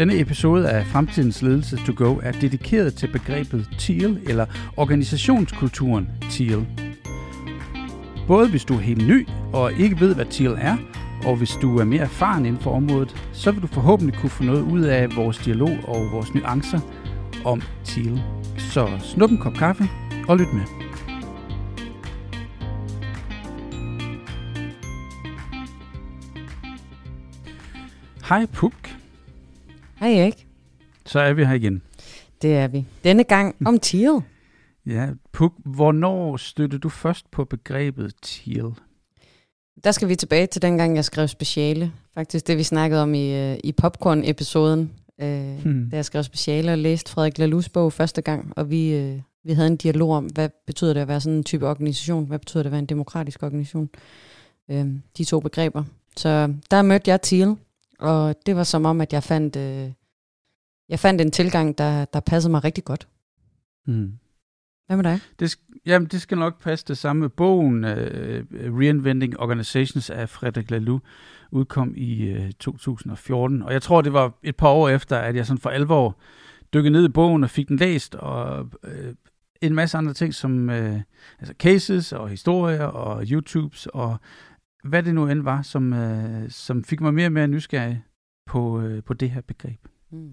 Denne episode af Fremtidens Ledelse to Go er dedikeret til begrebet TEAL eller organisationskulturen TEAL. Både hvis du er helt ny og ikke ved, hvad TEAL er, og hvis du er mere erfaren inden for området, så vil du forhåbentlig kunne få noget ud af vores dialog og vores nuancer om TEAL. Så snup en kop kaffe og lyt med. Hej Puk. Hej Erik. Så er vi her igen. Det er vi. Denne gang om teal. Ja, Puk, hvornår støtte du først på begrebet teal? Der skal vi tilbage til dengang, jeg skrev speciale. Faktisk det, vi snakkede om i, øh, i Popcorn-episoden. Øh, hmm. Da jeg skrev speciale og læste Frederik Lalus bog første gang, og vi, øh, vi havde en dialog om, hvad betyder det at være sådan en type organisation? Hvad betyder det at være en demokratisk organisation? Øh, de to begreber. Så der mødte jeg Thiel, og det var som om, at jeg fandt, øh, jeg fandt en tilgang, der, der passede mig rigtig godt. Hmm. Hvad med dig? Det, jamen, det skal nok passe det samme. Bogen uh, Reinventing Organizations af Frederik Laloux udkom i uh, 2014, og jeg tror, det var et par år efter, at jeg sådan for alvor dykkede ned i bogen og fik den læst, og uh, en masse andre ting, som uh, altså cases og historier og YouTubes og hvad det nu end var, som, uh, som fik mig mere og mere nysgerrig på, uh, på det her begreb. Mm.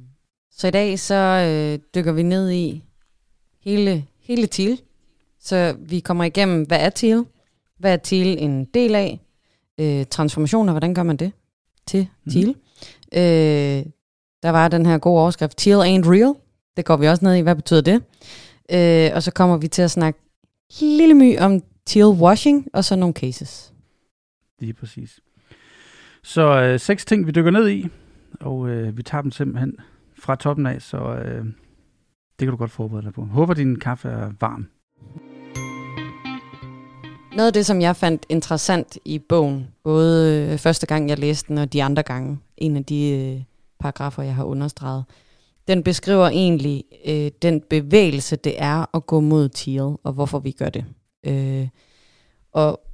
Så i dag så øh, dykker vi ned i hele hele TIL. Så vi kommer igennem, hvad er TIL? Hvad er TIL en del af? Øh, transformationer, hvordan gør man det til TIL? Mm. Øh, der var den her gode overskrift, TIL ain't real. Det går vi også ned i, hvad betyder det? Øh, og så kommer vi til at snakke lille my om TIL washing, og så nogle cases. Lige præcis. Så øh, seks ting, vi dykker ned i, og øh, vi tager dem simpelthen fra toppen af, så øh, det kan du godt forberede dig på. Håber, din kaffe er varm. Noget af det, som jeg fandt interessant i bogen, både øh, første gang jeg læste den, og de andre gange, en af de øh, paragrafer, jeg har understreget, den beskriver egentlig øh, den bevægelse, det er at gå mod Teal, og hvorfor vi gør det. Øh, og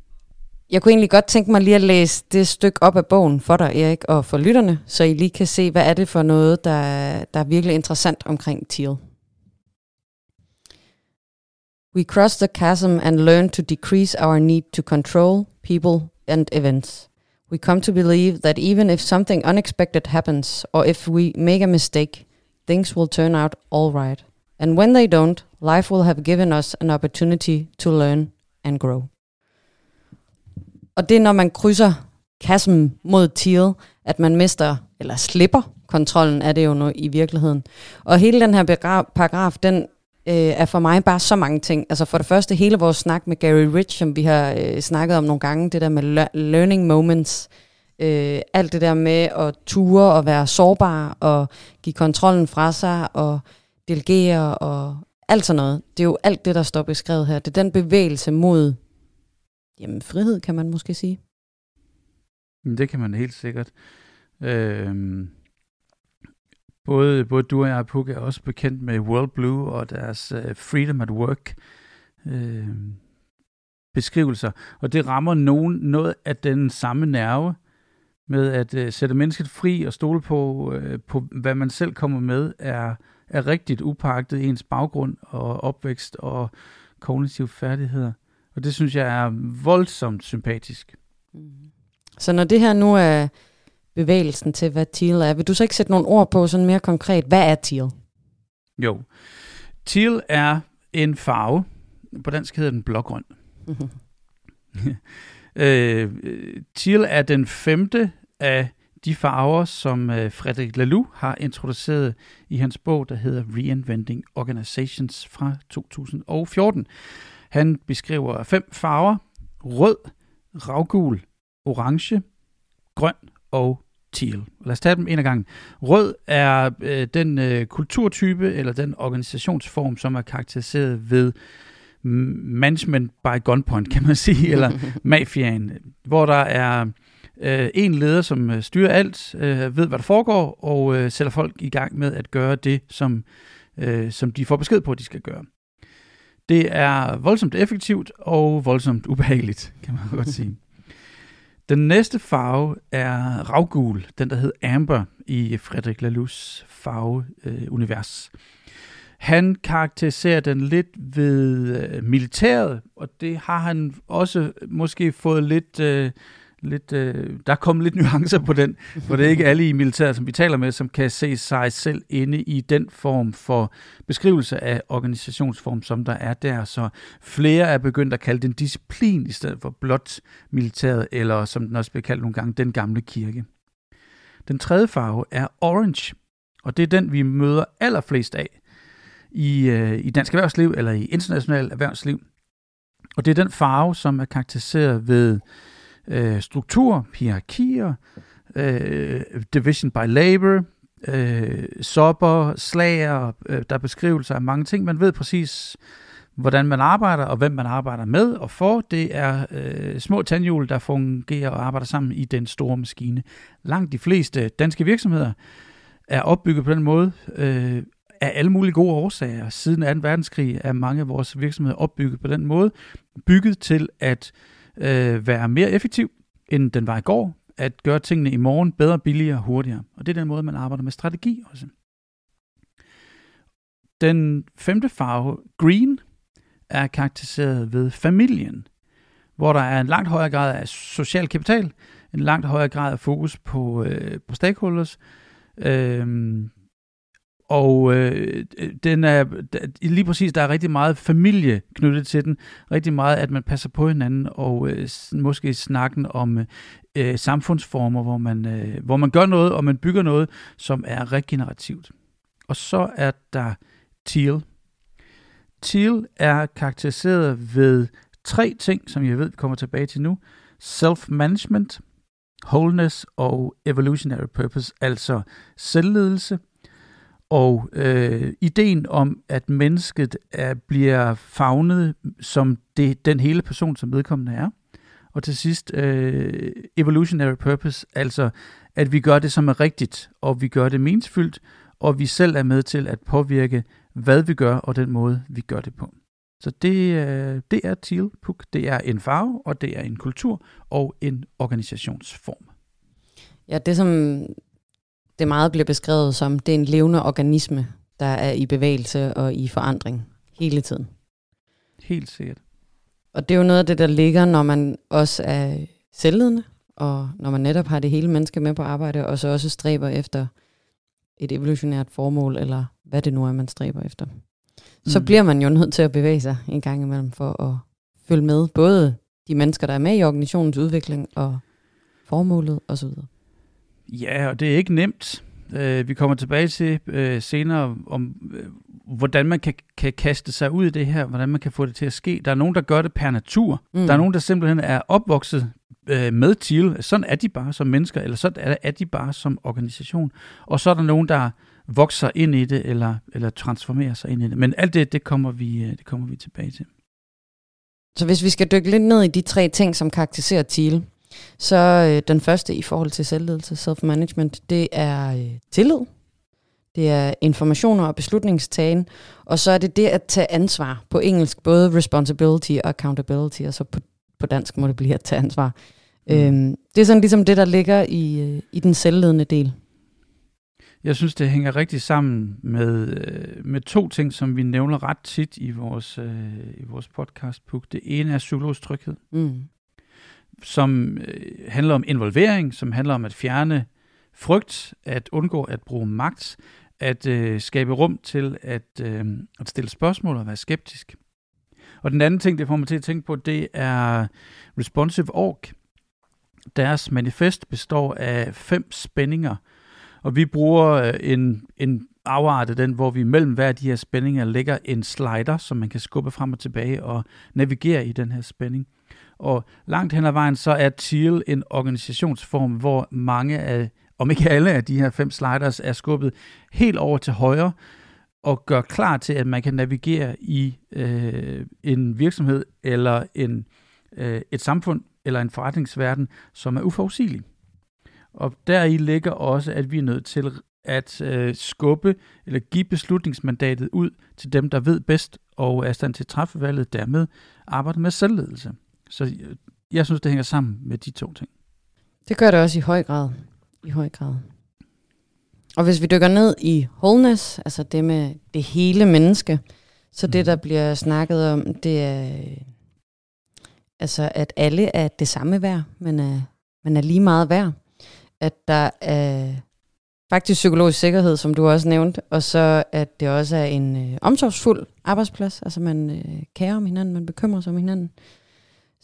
jeg kunne egentlig godt tænke mig lige at læse det stykke op af bogen for dig, Erik, og for lytterne, så I lige kan se, hvad er det for noget, der, der er virkelig interessant omkring Teal. We cross the chasm and learn to decrease our need to control people and events. We come to believe that even if something unexpected happens or if we make a mistake, things will turn out all right. And when they don't, life will have given us an opportunity to learn and grow. Og det er, når man krydser kassen mod Teal, at man mister, eller slipper kontrollen er det jo nu i virkeligheden. Og hele den her paragraf, den øh, er for mig bare så mange ting. Altså for det første hele vores snak med Gary Rich, som vi har øh, snakket om nogle gange, det der med learning moments, øh, alt det der med at ture og være sårbar og give kontrollen fra sig og delegere og alt sådan noget. Det er jo alt det, der står beskrevet her. Det er den bevægelse mod jamen, frihed, kan man måske sige. Det kan man helt sikkert. Øh, Både, både du og jeg, Puk, er også bekendt med World Blue og deres uh, Freedom at Work uh, beskrivelser. Og det rammer nogen noget af den samme nerve med at uh, sætte mennesket fri og stole på, uh, på hvad man selv kommer med, er, er rigtigt upagtet ens baggrund og opvækst og kognitive færdigheder. Og det synes jeg er voldsomt sympatisk. Mm. Så når det her nu er bevægelsen til, hvad teal er. Vil du så ikke sætte nogle ord på sådan mere konkret? Hvad er teal? Jo. Teal er en farve. På dansk hedder den blågrøn. øh, teal er den femte af de farver, som øh, Frederik Laloux har introduceret i hans bog, der hedder Reinventing Organizations fra 2014. Han beskriver fem farver. Rød, ravgul, orange, grøn og teal. Lad os tage dem en af gangen. Rød er øh, den øh, kulturtype eller den organisationsform, som er karakteriseret ved management by gunpoint, kan man sige, eller mafiaen, hvor der er øh, en leder, som øh, styrer alt, øh, ved hvad der foregår, og øh, sætter folk i gang med at gøre det, som, øh, som de får besked på, at de skal gøre. Det er voldsomt effektivt og voldsomt ubehageligt, kan man godt sige. Den næste farve er ravgul, den der hed Amber i Frederik Lalus farveunivers. Øh, han karakteriserer den lidt ved øh, militæret, og det har han også måske fået lidt... Øh, lidt, øh, der er kommet lidt nuancer på den, for det er ikke alle i militæret, som vi taler med, som kan se sig selv inde i den form for beskrivelse af organisationsform, som der er der. Så flere er begyndt at kalde den disciplin i stedet for blot militæret, eller som den også bliver kaldt nogle gange, den gamle kirke. Den tredje farve er orange, og det er den, vi møder allerflest af i, øh, i dansk erhvervsliv eller i internationalt erhvervsliv. Og det er den farve, som er karakteriseret ved øh, Øh, struktur, hierarkier, øh, division by labor, øh, sopper, slager, øh, der er beskrivelser af mange ting. Man ved præcis, hvordan man arbejder og hvem man arbejder med og for. Det er øh, små tandhjul, der fungerer og arbejder sammen i den store maskine. Langt de fleste danske virksomheder er opbygget på den måde. Øh, af alle mulige gode årsager. Siden 2. verdenskrig er mange af vores virksomheder opbygget på den måde, bygget til at øh, øh, være mere effektiv, end den var i går, at gøre tingene i morgen bedre, billigere og hurtigere. Og det er den måde, man arbejder med strategi også. Den femte farve, green, er karakteriseret ved familien, hvor der er en langt højere grad af social kapital, en langt højere grad af fokus på, øh, på stakeholders, øh, og øh, den er, lige præcis, der er rigtig meget familie knyttet til den. Rigtig meget, at man passer på hinanden, og øh, måske snakken om øh, samfundsformer, hvor man, øh, hvor man gør noget, og man bygger noget, som er regenerativt. Og så er der Teal. Teal er karakteriseret ved tre ting, som jeg ved, vi kommer tilbage til nu. Self-management, wholeness og evolutionary purpose, altså selvledelse, og øh, ideen om, at mennesket er, bliver fagnet som det, den hele person, som vedkommende er. Og til sidst, øh, evolutionary purpose, altså at vi gør det, som er rigtigt, og vi gør det meningsfyldt, og vi selv er med til at påvirke, hvad vi gør, og den måde, vi gør det på. Så det, øh, det er Teal Puk. Det er en farve, og det er en kultur og en organisationsform. Ja, det som det meget bliver beskrevet som, det er en levende organisme, der er i bevægelse og i forandring hele tiden. Helt sikkert. Og det er jo noget af det, der ligger, når man også er selvledende, og når man netop har det hele menneske med på arbejde, og så også stræber efter et evolutionært formål, eller hvad det nu er, man stræber efter. Så mm. bliver man jo nødt til at bevæge sig en gang imellem for at følge med, både de mennesker, der er med i organisationens udvikling, og formålet osv. Ja, og det er ikke nemt. Uh, vi kommer tilbage til uh, senere om, uh, hvordan man kan, kan kaste sig ud i det her, hvordan man kan få det til at ske. Der er nogen, der gør det per natur. Mm. Der er nogen, der simpelthen er opvokset uh, med TIL. Sådan er de bare som mennesker, eller sådan er, er de bare som organisation. Og så er der nogen, der vokser ind i det, eller, eller transformerer sig ind i det. Men alt det, det kommer vi, det kommer vi tilbage til. Så hvis vi skal dykke lidt ned i de tre ting, som karakteriserer TIL, så øh, den første i forhold til selvledelse, self-management, det er øh, tillid. Det er informationer og beslutningstagen. Og så er det det at tage ansvar. På engelsk både responsibility og accountability, og så på, på dansk må det blive at tage ansvar. Mm. Øhm, det er sådan ligesom det, der ligger i, øh, i den selvledende del. Jeg synes, det hænger rigtig sammen med, øh, med to ting, som vi nævner ret tit i vores, øh, i vores podcast. Det ene er psykologisk tryghed. Mm som øh, handler om involvering, som handler om at fjerne frygt, at undgå at bruge magt, at øh, skabe rum til at, øh, at stille spørgsmål og være skeptisk. Og den anden ting, det får mig til at tænke på, det er Responsive Org. Deres manifest består af fem spændinger, og vi bruger øh, en, en afart af den, hvor vi mellem hver af de her spændinger lægger en slider, som man kan skubbe frem og tilbage og navigere i den her spænding. Og langt hen ad vejen, så er Teal en organisationsform, hvor mange af, om ikke alle af de her fem sliders, er skubbet helt over til højre, og gør klar til, at man kan navigere i øh, en virksomhed eller en, øh, et samfund eller en forretningsverden, som er uforudsigelig. Og deri ligger også, at vi er nødt til at øh, skubbe eller give beslutningsmandatet ud til dem, der ved bedst og er stand til at træffe valget, dermed arbejde med selvledelse. Så jeg synes, det hænger sammen med de to ting. Det gør det også i høj grad. I høj grad. Og hvis vi dykker ned i wholeness, altså det med det hele menneske, så det, der bliver snakket om, det er altså, at alle er det samme værd, men er, man er lige meget værd. At der er faktisk psykologisk sikkerhed, som du også nævnte, og så at det også er en øh, omsorgsfuld arbejdsplads, altså man øh, kærer om hinanden, man bekymrer sig om hinanden.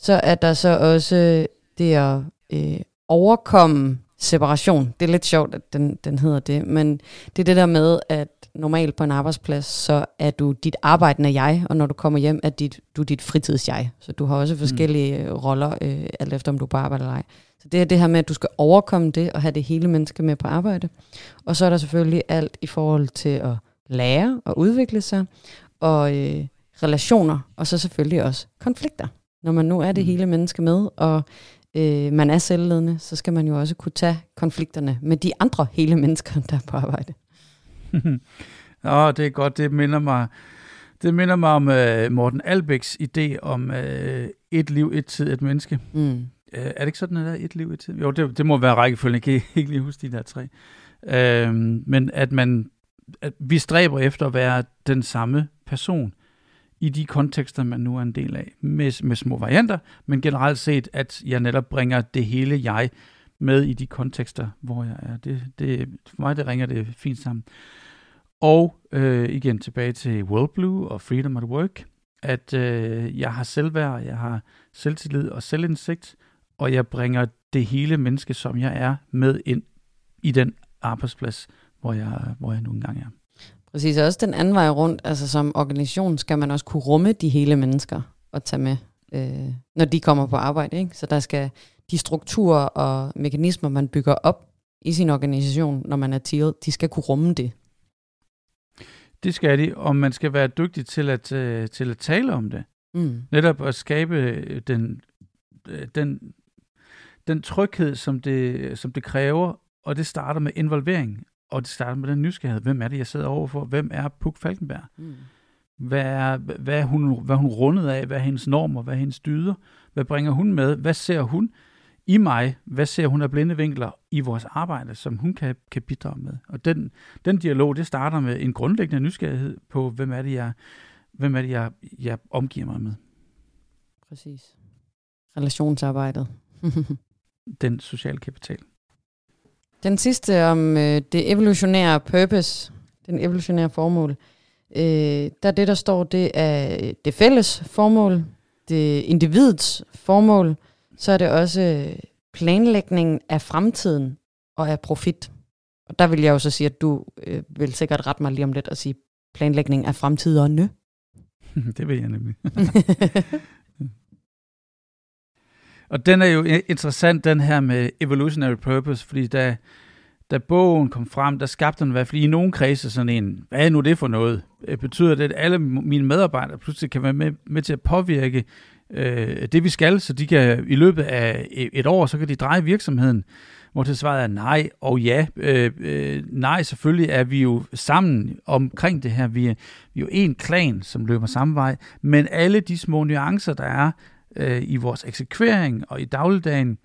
Så er der så også det at øh, overkomme separation. Det er lidt sjovt, at den, den hedder det, men det er det der med, at normalt på en arbejdsplads, så er du dit arbejdende jeg, og når du kommer hjem, er dit, du dit fritids jeg. Så du har også mm. forskellige mm. roller, øh, alt efter om du er på arbejde eller ej. Så det er det her med, at du skal overkomme det, og have det hele menneske med på arbejde. Og så er der selvfølgelig alt i forhold til at lære og udvikle sig, og øh, relationer, og så selvfølgelig også konflikter. Når man nu er det mm. hele menneske med, og øh, man er selvledende, så skal man jo også kunne tage konflikterne med de andre hele mennesker, der er på arbejde. Nå, det er godt. Det minder mig, det minder mig om uh, Morten Albæks idé om uh, et liv, et tid, et menneske. Mm. Uh, er det ikke sådan, at der er et liv, et tid? Jo, det, det må være rækkefølgen. Jeg kan ikke lige huske de der tre. Uh, men at man at vi stræber efter at være den samme person i de kontekster, man nu er en del af, med, med små varianter, men generelt set, at jeg netop bringer det hele jeg med i de kontekster, hvor jeg er. Det, det, for mig det ringer det fint sammen. Og øh, igen tilbage til World Blue og Freedom at Work, at øh, jeg har selvværd, jeg har selvtillid og selvindsigt, og jeg bringer det hele menneske, som jeg er, med ind i den arbejdsplads, hvor jeg, hvor jeg nu engang er. Præcis, og også den anden vej rundt, altså som organisation skal man også kunne rumme de hele mennesker og tage med, øh, når de kommer på arbejde. Ikke? Så der skal de strukturer og mekanismer, man bygger op i sin organisation, når man er teal, de skal kunne rumme det. Det skal de, og man skal være dygtig til at, uh, til at tale om det. Mm. Netop at skabe øh, den, øh, den, den tryghed, som det, som det kræver, og det starter med involvering, og det starter med den nysgerrighed. Hvem er det, jeg sidder overfor? Hvem er Puk Falkenberg? Mm. Hvad er, hvad, er hun, hvad er hun rundet af? Hvad er hendes normer? Hvad er hendes dyder? Hvad bringer hun med? Hvad ser hun? i mig, hvad ser hun af blinde vinkler i vores arbejde, som hun kan, kan bidrage med. Og den, den dialog, det starter med en grundlæggende nysgerrighed på, hvem er det, jeg, hvem er det, jeg, jeg omgiver mig med. Præcis. Relationsarbejdet. den sociale kapital. Den sidste om øh, det evolutionære purpose, den evolutionære formål. Øh, der det, der står, det er det fælles formål, det individets formål, så er det også planlægningen af fremtiden og af profit. Og der vil jeg jo så sige, at du øh, vil sikkert rette mig lige om lidt og sige planlægning af fremtiderne. det vil jeg nemlig. og den er jo interessant, den her med evolutionary purpose, fordi da, da bogen kom frem, der skabte den i hvert fald i nogle kredse sådan en, hvad er nu det for noget? Øh, betyder det, at alle mine medarbejdere pludselig kan være med, med til at påvirke øh, det, vi skal, så de kan i løbet af e-, et år, så kan de dreje virksomheden. Hvor til svaret er nej og ja. Øh, øh, nej, selvfølgelig er vi jo sammen omkring det her. Vi er, vi er jo en klan, som løber samme vej, men alle de små nuancer, der er øh, i vores eksekvering og i dagligdagen,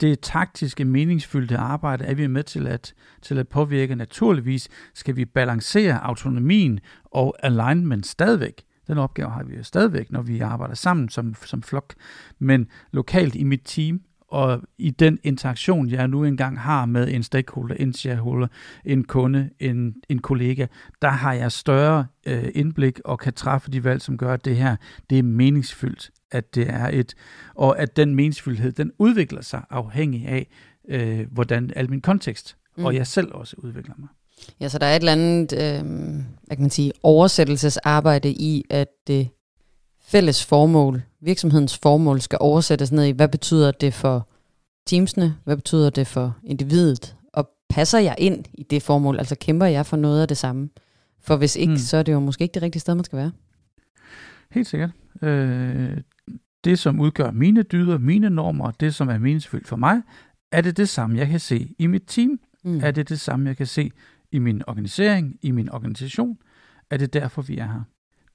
det taktiske, meningsfyldte arbejde er vi med til at, til at påvirke. Naturligvis skal vi balancere autonomien og alignment stadigvæk. Den opgave har vi jo stadigvæk, når vi arbejder sammen som, som flok. Men lokalt i mit team, og i den interaktion, jeg nu engang har med en stakeholder, en shareholder, en kunde, en, en kollega, der har jeg større øh, indblik og kan træffe de valg, som gør, at det her det er meningsfyldt, at det er et, og at den meningsfyldthed, den udvikler sig afhængig af, øh, hvordan al min kontekst, mm. og jeg selv også udvikler mig. Ja, så der er et eller andet, øh, hvad kan man sige, oversættelsesarbejde i, at det fælles formål, virksomhedens formål, skal oversættes ned i, hvad betyder det for teamsene, hvad betyder det for individet, og passer jeg ind i det formål, altså kæmper jeg for noget af det samme? For hvis ikke, mm. så er det jo måske ikke det rigtige sted, man skal være. Helt sikkert. Øh, det, som udgør mine dyder, mine normer, det, som er meningsfyldt for mig, er det det samme, jeg kan se i mit team? Mm. Er det det samme, jeg kan se i min organisering, i min organisation, er det derfor, vi er her.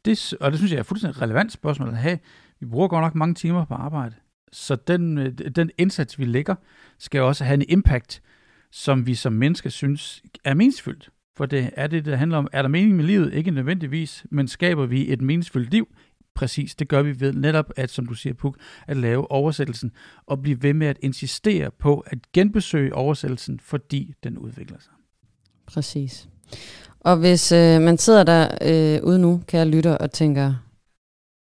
Det, og det synes jeg er et fuldstændig relevant spørgsmål at have. Vi bruger godt nok mange timer på arbejde. Så den, øh, den indsats, vi lægger, skal også have en impact, som vi som mennesker synes er meningsfyldt. For det er det, det handler om. Er der mening med livet? Ikke nødvendigvis, men skaber vi et meningsfyldt liv? Præcis, det gør vi ved netop, at, som du siger, Puk, at lave oversættelsen og blive ved med at insistere på at genbesøge oversættelsen, fordi den udvikler sig. Præcis. Og hvis øh, man sidder der øh, ude nu, kan jeg lytte og tænker,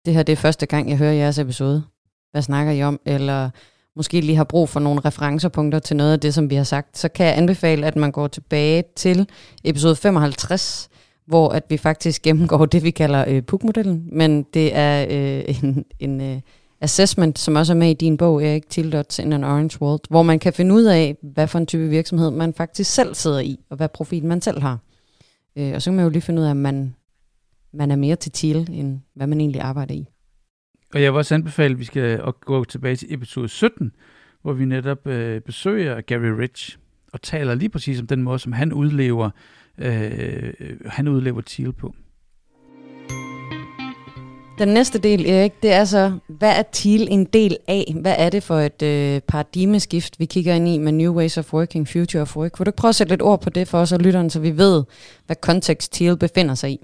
det her det er første gang, jeg hører jeres episode. Hvad snakker I om? Eller måske lige har brug for nogle referencepunkter til noget af det, som vi har sagt, så kan jeg anbefale, at man går tilbage til episode 55, hvor at vi faktisk gennemgår det, vi kalder øh, PUK-modellen. men det er øh, en, en øh, assessment, som også er med i din bog, Erik Tildots in an Orange World, hvor man kan finde ud af, hvad for en type virksomhed man faktisk selv sidder i, og hvad profil man selv har. Øh, og så kan man jo lige finde ud af, om man, man er mere til TIL, end hvad man egentlig arbejder i. Og jeg vil også anbefale, at vi skal gå tilbage til episode 17, hvor vi netop øh, besøger Gary Rich og taler lige præcis om den måde, som han udlever, øh, øh han udlever TIL på. Den næste del, Erik, det er så, hvad er TIL en del af? Hvad er det for et øh, paradigmeskift, vi kigger ind i med New Ways of Working, Future of Work? Vil du prøve at sætte lidt ord på det for os og lytteren, så vi ved, hvad kontekst TIL befinder sig i?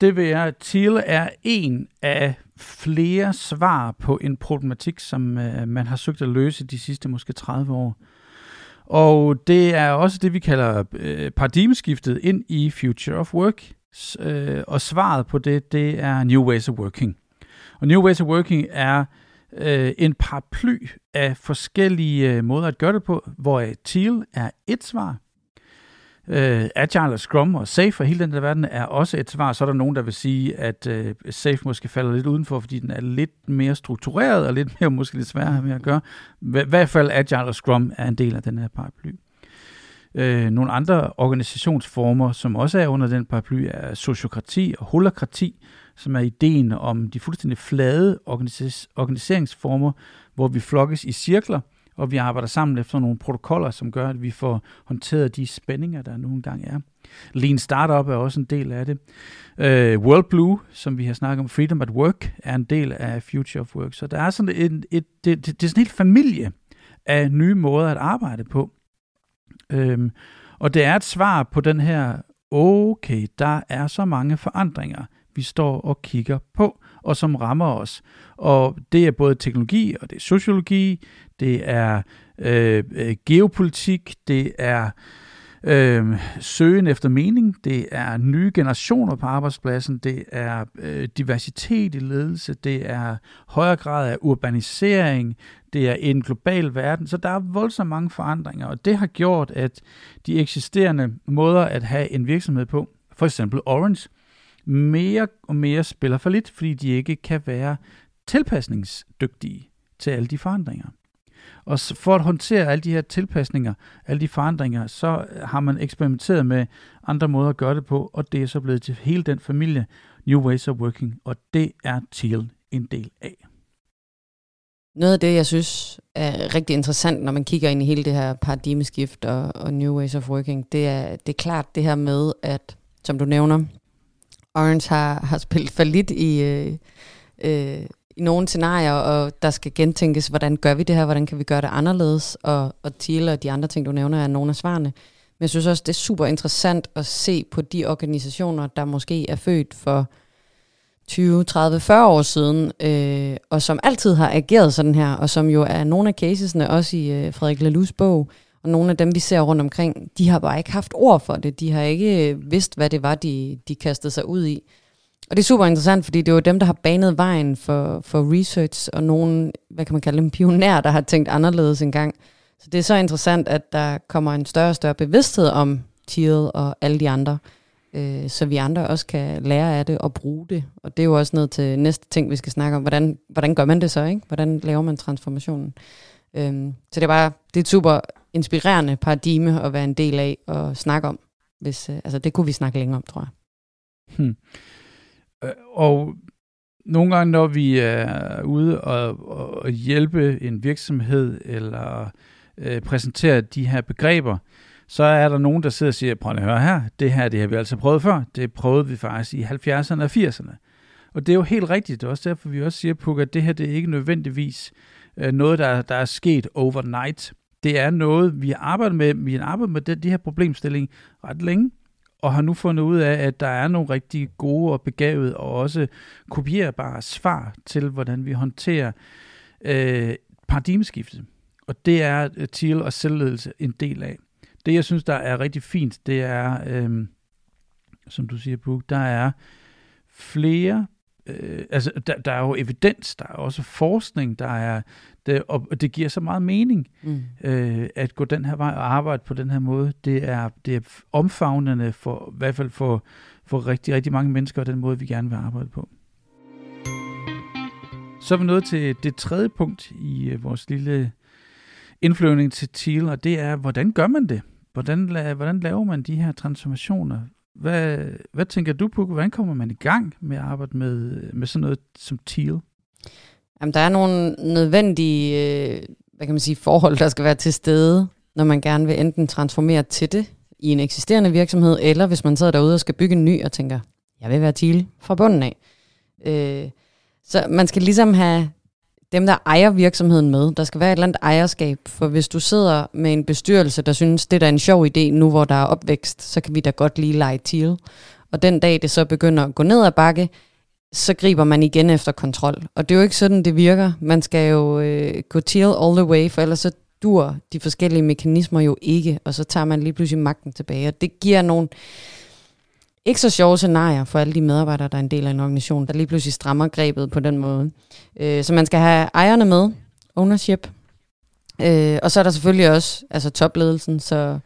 Det vil jeg. TIL er en af flere svar på en problematik, som øh, man har søgt at løse de sidste måske 30 år. Og det er også det, vi kalder øh, paradigmeskiftet ind i Future of Work. Øh, og svaret på det, det er New Ways of Working. Og New Ways of Working er øh, en paraply af forskellige øh, måder at gøre det på, hvor øh, TEAL er et svar, Øh, Agile og Scrum og Safe og hele den der verden er også et svar. Så er der nogen, der vil sige, at øh, Safe måske falder lidt udenfor, fordi den er lidt mere struktureret og lidt mere måske lidt sværere med at gøre. I hvert fald Agile og Scrum er en del af den her paraply. Øh, nogle andre organisationsformer, som også er under den paraply, er sociokrati og holokrati, som er ideen om de fuldstændig flade organis- organiseringsformer, hvor vi flokkes i cirkler, og vi arbejder sammen efter nogle protokoller, som gør, at vi får håndteret de spændinger, der nu engang er. Lean Startup er også en del af det. Øh, uh, World Blue, som vi har snakket om, Freedom at Work, er en del af Future of Work. Så der er sådan et, et, et det, det, det er sådan en helt familie af nye måder at arbejde på. Øhm, og det er et svar på den her, okay, der er så mange forandringer, vi står og kigger på, og som rammer os. Og det er både teknologi, og det er sociologi, det er øh, øh, geopolitik, det er øh, søgen efter mening, det er nye generationer på arbejdspladsen, det er øh, diversitet i ledelse, det er højere grad af urbanisering, det er en global verden, så der er voldsomt mange forandringer, og det har gjort, at de eksisterende måder at have en virksomhed på, for eksempel Orange, mere og mere spiller for lidt, fordi de ikke kan være tilpasningsdygtige til alle de forandringer. Og for at håndtere alle de her tilpasninger, alle de forandringer, så øh, har man eksperimenteret med andre måder at gøre det på, og det er så blevet til hele den familie New Ways of Working, og det er til en del af. Noget af det, jeg synes er rigtig interessant, når man kigger ind i hele det her paradigmeskift og, og New Ways of Working, det er, det er klart det her med, at, som du nævner, Orange har, har spillet for lidt i, øh, øh, i nogle scenarier, og der skal gentænkes, hvordan gør vi det her, hvordan kan vi gøre det anderledes, og, og TIL og de andre ting, du nævner, er nogle af svarene. Men jeg synes også, det er super interessant at se på de organisationer, der måske er født for 20, 30, 40 år siden, øh, og som altid har ageret sådan her, og som jo er nogle af casesne, også i øh, Frederik Lelus bog, og nogle af dem, vi ser rundt omkring, de har bare ikke haft ord for det. De har ikke øh, vidst, hvad det var, de, de kastede sig ud i. Og det er super interessant, fordi det er jo dem, der har banet vejen for, for research, og nogle, hvad kan man kalde dem, pionerer, der har tænkt anderledes engang. Så det er så interessant, at der kommer en større og større bevidsthed om Thiel og alle de andre, øh, så vi andre også kan lære af det og bruge det. Og det er jo også noget til næste ting, vi skal snakke om. Hvordan, hvordan gør man det så? ikke? Hvordan laver man transformationen? Øhm, så det er bare det er et super inspirerende paradigme at være en del af og snakke om. Hvis, øh, altså det kunne vi snakke længere om, tror jeg. Hmm. Øh, og nogle gange, når vi er ude og, og hjælpe en virksomhed eller øh, præsentere de her begreber, så er der nogen, der sidder og siger, prøv at høre her, det her det har vi altså prøvet før. Det prøvede vi faktisk i 70'erne og 80'erne. Og det er jo helt rigtigt. Det er også derfor, vi også siger, Puk, at det her det er ikke nødvendigvis øh, noget, der, der er sket overnight. Det er noget, vi har arbejdet med. Vi har arbejdet med det, de her problemstilling ret længe, og har nu fundet ud af, at der er nogle rigtig gode og begavede og også kopierbare svar til, hvordan vi håndterer øh, paradigmeskiftet. Og det er øh, TIL og selvledelse en del af. Det, jeg synes, der er rigtig fint, det er, øh, som du siger, Book, der er flere øh, altså, der, der er jo evidens, der er også forskning, der er, det, og det giver så meget mening mm. øh, at gå den her vej og arbejde på den her måde. Det er, det er omfavnende for, i hvert fald for, for rigtig, rigtig mange mennesker, og den måde, vi gerne vil arbejde på. Så er vi nået til det tredje punkt i øh, vores lille indflyvning til TEAL, og det er, hvordan gør man det? Hvordan, hvordan laver man de her transformationer? Hvad, hvad tænker du på? Hvordan kommer man i gang med at arbejde med, med sådan noget som TEAL? Jamen, der er nogle nødvendige øh, hvad kan man sige, forhold, der skal være til stede, når man gerne vil enten transformere til det i en eksisterende virksomhed, eller hvis man sidder derude og skal bygge en ny og tænker, jeg vil være TEAL fra bunden af. Øh, så man skal ligesom have dem, der ejer virksomheden med. Der skal være et eller andet ejerskab, for hvis du sidder med en bestyrelse, der synes, det er en sjov idé nu, hvor der er opvækst, så kan vi da godt lige lege til. Og den dag, det så begynder at gå ned ad bakke, så griber man igen efter kontrol. Og det er jo ikke sådan, det virker. Man skal jo øh, gå til all the way, for ellers så dur de forskellige mekanismer jo ikke, og så tager man lige pludselig magten tilbage. Og det giver nogle ikke så sjove scenarier for alle de medarbejdere, der er en del af en organisation, der lige pludselig strammer grebet på den måde. Øh, så man skal have ejerne med, ownership. Øh, og så er der selvfølgelig også altså topledelsen, så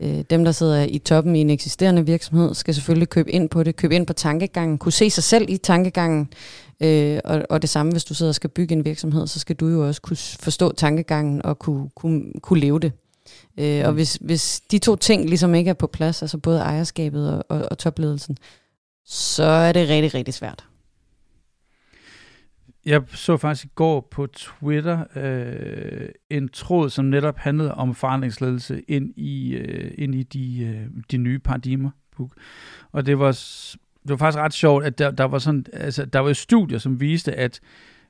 øh, dem, der sidder i toppen i en eksisterende virksomhed, skal selvfølgelig købe ind på det, købe ind på tankegangen, kunne se sig selv i tankegangen, øh, og, og det samme, hvis du sidder og skal bygge en virksomhed, så skal du jo også kunne forstå tankegangen og kunne, kunne, kunne leve det. Øh, mm. Og hvis, hvis de to ting ligesom ikke er på plads, altså både ejerskabet og, og, og topledelsen, så er det rigtig, rigtig svært. Jeg så faktisk i går på Twitter øh, en tråd, som netop handlede om forandringsledelse ind i, øh, ind i de, øh, de nye paradigmer. Og det var, det var faktisk ret sjovt, at der, der var sådan, altså, der var studier, som viste, at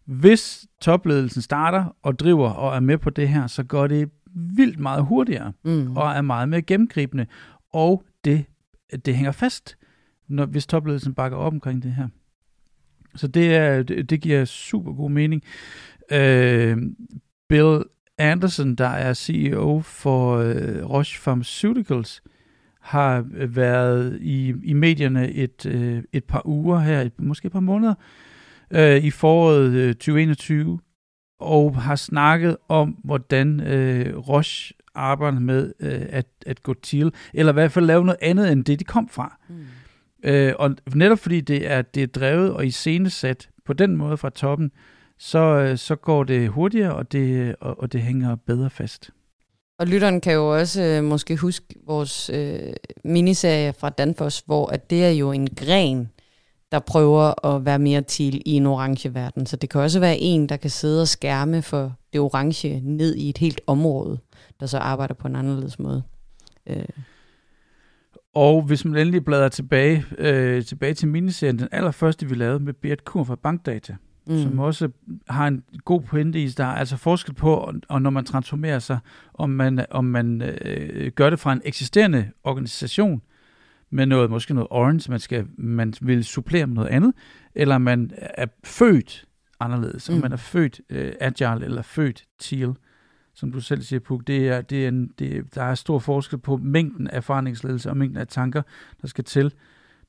hvis topledelsen starter og driver og er med på det her, så går det vildt meget hurtigere mm. og er meget mere gennemgribende, og det, det hænger fast, når, hvis topledelsen bakker op omkring det her. Så det, er, det, det giver super god mening. Øh, Bill Anderson, der er CEO for øh, Roche Pharmaceuticals, har været i, i medierne et, øh, et par uger her, et, måske et par måneder, øh, i foråret øh, 2021, og har snakket om, hvordan øh, Roche arbejder med øh, at, at gå til, eller i hvert fald lave noget andet end det, de kom fra. Mm. Øh, og netop fordi det er, det er drevet og iscenesat på den måde fra toppen, så, øh, så går det hurtigere, og det, og, og det hænger bedre fast. Og lytteren kan jo også øh, måske huske vores øh, miniserie fra Danfoss, hvor at det er jo en gren der prøver at være mere til i en orange verden. Så det kan også være en, der kan sidde og skærme for det orange ned i et helt område, der så arbejder på en anderledes måde. Øh. Og hvis man endelig bladrer tilbage, øh, tilbage til miniserien, den allerførste, vi lavede med Beat Kur fra Bankdata, mm. som også har en god pointe i, der er altså forskel på, og når man transformerer sig, om man, om man øh, gør det fra en eksisterende organisation, med noget, måske noget orange, man, skal, man vil supplere med noget andet, eller man er født anderledes, mm. man er født uh, agile eller født teal, som du selv siger, Puk, det er, det er en, det, der er stor forskel på mængden af forandringsledelse og mængden af tanker, der skal til,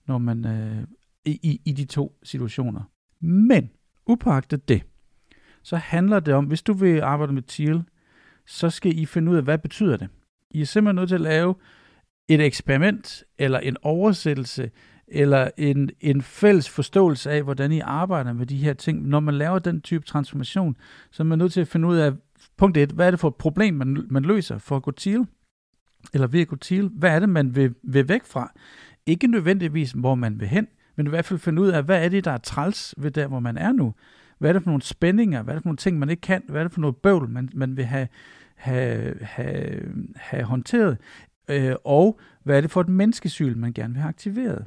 når man uh, i, i de to situationer. Men, upagtet det, så handler det om, hvis du vil arbejde med teal, så skal I finde ud af, hvad betyder det. I er simpelthen nødt til at lave et eksperiment, eller en oversættelse, eller en, en fælles forståelse af, hvordan I arbejder med de her ting. Når man laver den type transformation, så er man nødt til at finde ud af, punkt et, hvad er det for et problem, man, man løser for at gå til? Eller ved at gå til? Hvad er det, man vil, vil væk fra? Ikke nødvendigvis, hvor man vil hen, men i hvert fald finde ud af, hvad er det, der er træls ved der, hvor man er nu? Hvad er det for nogle spændinger? Hvad er det for nogle ting, man ikke kan? Hvad er det for noget bøvl, man, man vil have, have, have, have håndteret? Øh, og hvad er det for et menneskesyn, man gerne vil have aktiveret.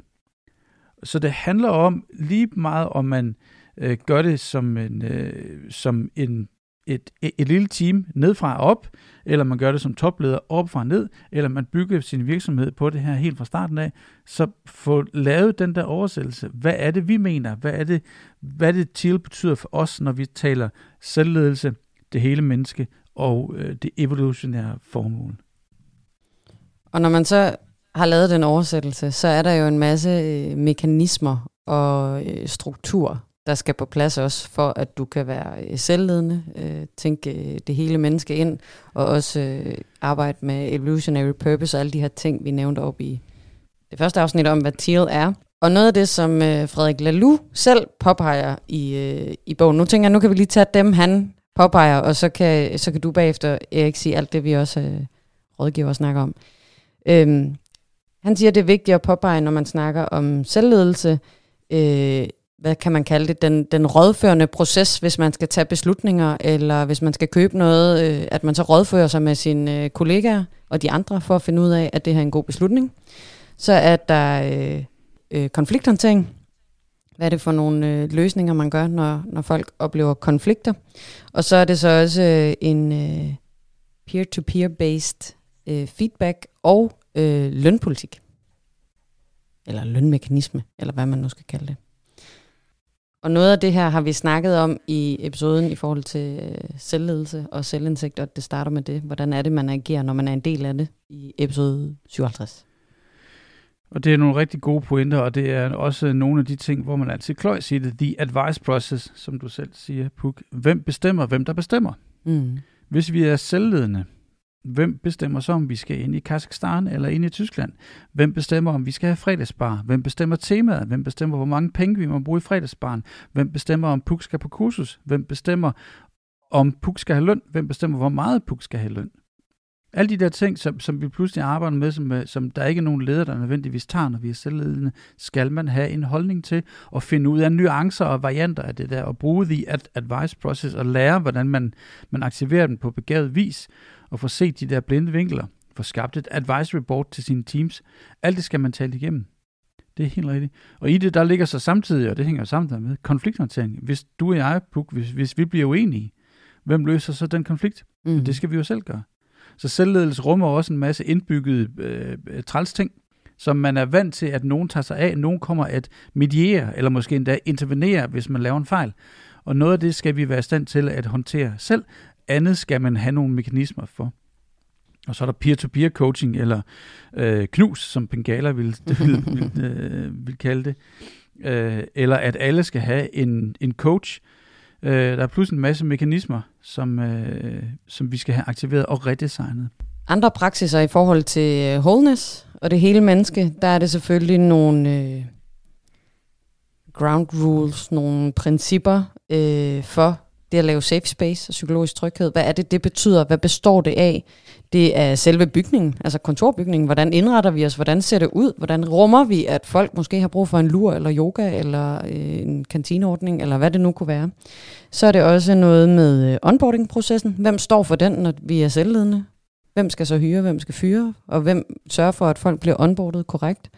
Så det handler om lige meget, om man øh, gør det som en, øh, som en et, et, et lille team nedfra og op, eller man gør det som topleder op fra ned, eller man bygger sin virksomhed på det her helt fra starten af, så få lavet den der oversættelse. Hvad er det, vi mener? Hvad er det, hvad det til betyder for os, når vi taler selvledelse, det hele menneske og øh, det evolutionære formål? Og når man så har lavet den oversættelse, så er der jo en masse øh, mekanismer og øh, struktur, der skal på plads også, for at du kan være øh, selvledende, øh, tænke øh, det hele menneske ind, og også øh, arbejde med evolutionary purpose og alle de her ting, vi nævnte op i det første afsnit om, hvad teal er. Og noget af det, som øh, Frederik Laloux selv påpeger i, øh, i bogen, nu tænker jeg, nu kan vi lige tage dem, han påpeger, og så kan, så kan du bagefter, Erik, sige alt det, vi også øh, rådgiver og snakker om. Øhm, han siger, det er vigtigt at påpege, når man snakker om selvledelse, øh, hvad kan man kalde det, den, den rådførende proces, hvis man skal tage beslutninger, eller hvis man skal købe noget, øh, at man så rådfører sig med sine øh, kollegaer og de andre, for at finde ud af, at det her er en god beslutning. Så er der øh, øh, konflikthåndtering. Hvad er det for nogle øh, løsninger, man gør, når, når folk oplever konflikter? Og så er det så også øh, en øh, peer-to-peer-based øh, feedback og øh, lønpolitik. Eller lønmekanisme, eller hvad man nu skal kalde det. Og noget af det her har vi snakket om i episoden i forhold til øh, selvledelse og selvindsigt, og det starter med det. Hvordan er det, man agerer, når man er en del af det i episode 57? Og det er nogle rigtig gode pointer, og det er også nogle af de ting, hvor man altid kløjs siger det. The advice process, som du selv siger, Puk. Hvem bestemmer, hvem der bestemmer? Mm. Hvis vi er selvledende, Hvem bestemmer så, om vi skal ind i Kazakhstan eller ind i Tyskland? Hvem bestemmer, om vi skal have fredagsbar? Hvem bestemmer temaet? Hvem bestemmer, hvor mange penge vi må bruge i fredagsbaren? Hvem bestemmer, om Puk skal på kursus? Hvem bestemmer, om Puk skal have løn? Hvem bestemmer, hvor meget Puk skal have løn? Alle de der ting, som, som vi pludselig arbejder med, som, øh, som der ikke er nogen leder, der nødvendigvis tager, når vi er selvledende, skal man have en holdning til at finde ud af nuancer og varianter af det der, og bruge the advice process og lære, hvordan man, man aktiverer den på begavet vis, og få set de der blinde vinkler, få skabt et advisory board til sine teams. Alt det skal man tale igennem. Det er helt rigtigt. Og i det, der ligger så samtidig, og det hænger sammen med, konflikthåndtering. Hvis du og jeg, Puk, hvis, hvis vi bliver uenige, hvem løser så den konflikt? Mm. Det skal vi jo selv gøre. Så selvledelse rummer også en masse indbygget øh, træls ting, som man er vant til, at nogen tager sig af, nogen kommer at mediere, eller måske endda intervenere, hvis man laver en fejl. Og noget af det skal vi være i stand til at håndtere selv, andet skal man have nogle mekanismer for. Og så er der peer-to-peer coaching, eller øh, knus, som Pengala vil, vil, vil, øh, vil kalde det. Øh, eller at alle skal have en, en coach. Øh, der er pludselig en masse mekanismer, som, øh, som vi skal have aktiveret og redesignet. Andre praksiser i forhold til øh, wholeness og det hele menneske, der er det selvfølgelig nogle øh, ground rules, nogle principper øh, for det at lave safe space og psykologisk tryghed. Hvad er det, det betyder? Hvad består det af? Det er selve bygningen, altså kontorbygningen. Hvordan indretter vi os? Hvordan ser det ud? Hvordan rummer vi, at folk måske har brug for en lur eller yoga eller øh, en kantineordning, eller hvad det nu kunne være? Så er det også noget med øh, onboarding-processen. Hvem står for den, når vi er selvledende? Hvem skal så hyre, hvem skal fyre? Og hvem sørger for, at folk bliver onboardet korrekt?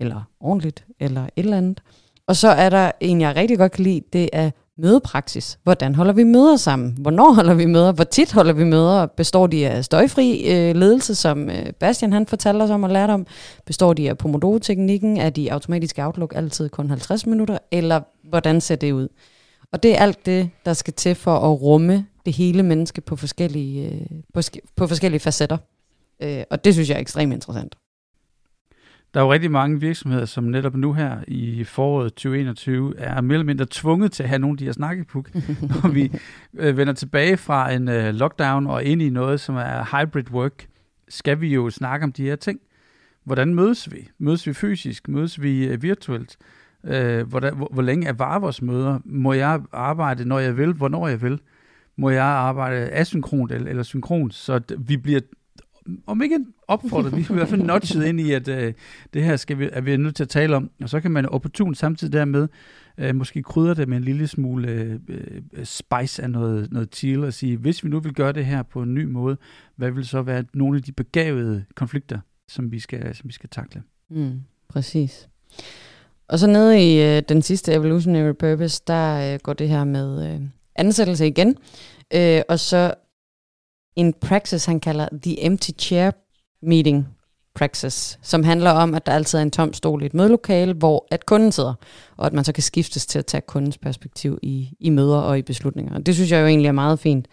Eller ordentligt? Eller et eller andet? Og så er der en, jeg rigtig godt kan lide, det er mødepraksis. Hvordan holder vi møder sammen? Hvornår holder vi møder? Hvor tit holder vi møder? Består de af støjfri øh, ledelse, som øh, Bastian han fortalte os om og lærte om? Består de af Pomodoro-teknikken? Er de automatiske Outlook altid kun 50 minutter? Eller hvordan ser det ud? Og det er alt det, der skal til for at rumme det hele menneske på forskellige, øh, på, på forskellige facetter. Øh, og det synes jeg er ekstremt interessant. Der er jo rigtig mange virksomheder, som netop nu her i foråret 2021 er mere eller mindre tvunget til at have nogle af de her snakkepuk, når vi øh, vender tilbage fra en øh, lockdown og ind i noget, som er hybrid work, skal vi jo snakke om de her ting. Hvordan mødes vi? Mødes vi fysisk? Mødes vi øh, virtuelt? Øh, hvordan, hvor, hvor længe er var vores møder? Må jeg arbejde, når jeg vil? Hvornår jeg vil? Må jeg arbejde asynkront eller, eller synkront? Så vi bliver om ikke opfordret, vi er i hvert fald notchet ind i, at øh, det her skal vi, er vi nødt til at tale om. Og så kan man opportun samtidig dermed øh, måske krydre det med en lille smule øh, øh, spice af noget, noget chill og sige, hvis vi nu vil gøre det her på en ny måde, hvad vil så være nogle af de begavede konflikter, som vi skal, som vi skal takle? Mm, præcis. Og så nede i øh, den sidste evolutionary purpose, der øh, går det her med øh, ansættelse igen. Øh, og så en praxis, han kalder the empty chair meeting praxis, som handler om, at der altid er en tom stol i et mødelokale, hvor at kunden sidder, og at man så kan skiftes til at tage kundens perspektiv i, i møder og i beslutninger. Det synes jeg jo egentlig er meget fint.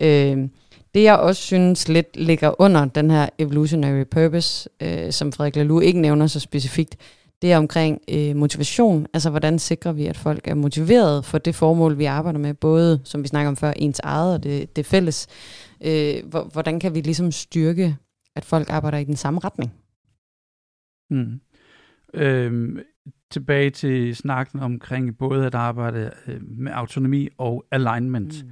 Øh, det jeg også synes lidt ligger under den her evolutionary purpose, øh, som Frederik Laloux ikke nævner så specifikt, det er omkring øh, motivation. Altså hvordan sikrer vi, at folk er motiveret for det formål, vi arbejder med, både som vi snakker om før, ens eget og det, det fælles. Øh, hvordan kan vi ligesom styrke, at folk arbejder i den samme retning? Mm. Øhm, tilbage til snakken omkring både at arbejde øh, med autonomi og alignment. Mm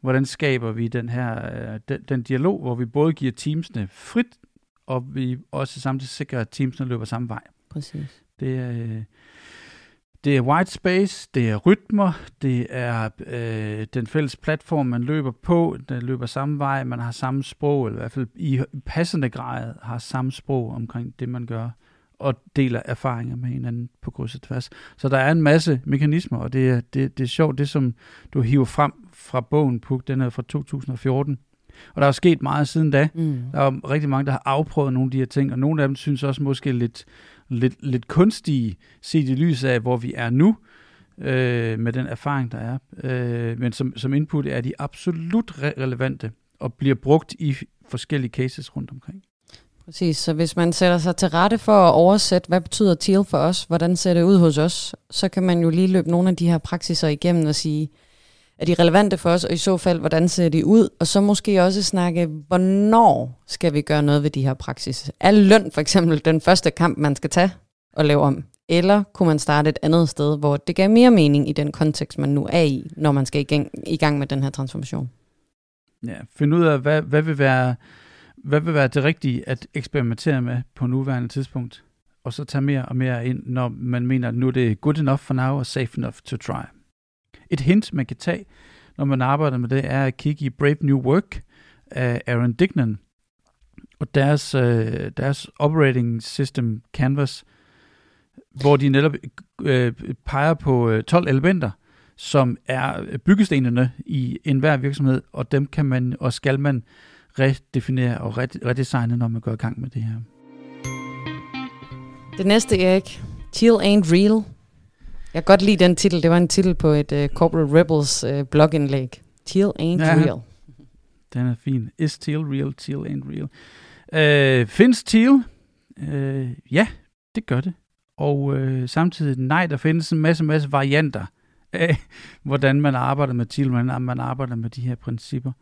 hvordan skaber vi den her øh, den, den dialog, hvor vi både giver teamsene frit, og vi også samtidig sikrer, at teamsene løber samme vej. Præcis. Det er, øh, det er white space, det er rytmer, det er øh, den fælles platform, man løber på, der løber samme vej, man har samme sprog, eller i hvert fald i passende grad har samme sprog omkring det, man gør, og deler erfaringer med hinanden på kryds og tværs. Så der er en masse mekanismer, og det er, det, det er sjovt, det som du hiver frem fra bogen, Puk, den er fra 2014. Og der er sket meget siden da. Mm. Der er rigtig mange, der har afprøvet nogle af de her ting, og nogle af dem synes også måske lidt, lidt, lidt kunstige, set i lyset af, hvor vi er nu, øh, med den erfaring, der er. Øh, men som, som input er de absolut re- relevante, og bliver brugt i forskellige cases rundt omkring. Præcis, så hvis man sætter sig til rette for at oversætte, hvad betyder TEAL for os, hvordan ser det ud hos os, så kan man jo lige løbe nogle af de her praksiser igennem og sige, er de relevante for os, og i så fald, hvordan ser de ud? Og så måske også snakke, hvornår skal vi gøre noget ved de her praksis? Er løn for eksempel den første kamp, man skal tage og lave om? Eller kunne man starte et andet sted, hvor det gav mere mening i den kontekst, man nu er i, når man skal i gang, i gang med den her transformation? Ja, finde ud af, hvad, hvad, vil være, hvad vil være det rigtige at eksperimentere med på nuværende tidspunkt, og så tage mere og mere ind, når man mener, at nu er det good enough for now og safe enough to try. Et hint, man kan tage, når man arbejder med det, er at kigge i Brave New Work af Aaron Dignan, og deres, øh, deres operating system Canvas, hvor de netop øh, peger på øh, 12 elementer, som er byggestenene i enhver virksomhed, og dem kan man og skal man redefinere og redesigne, når man går i gang med det her. Det næste, Erik. Teal ain't real. Jeg kan godt lide den titel. Det var en titel på et uh, Corporate Rebels uh, blogindlæg. Teal ain't ja, real. Den er fin. Is teal real? Teal ain't real. Uh, findes teal? Uh, ja, det gør det. Og uh, samtidig nej, der findes en masse, masse varianter af, hvordan man arbejder med teal, hvordan man arbejder med de her principper.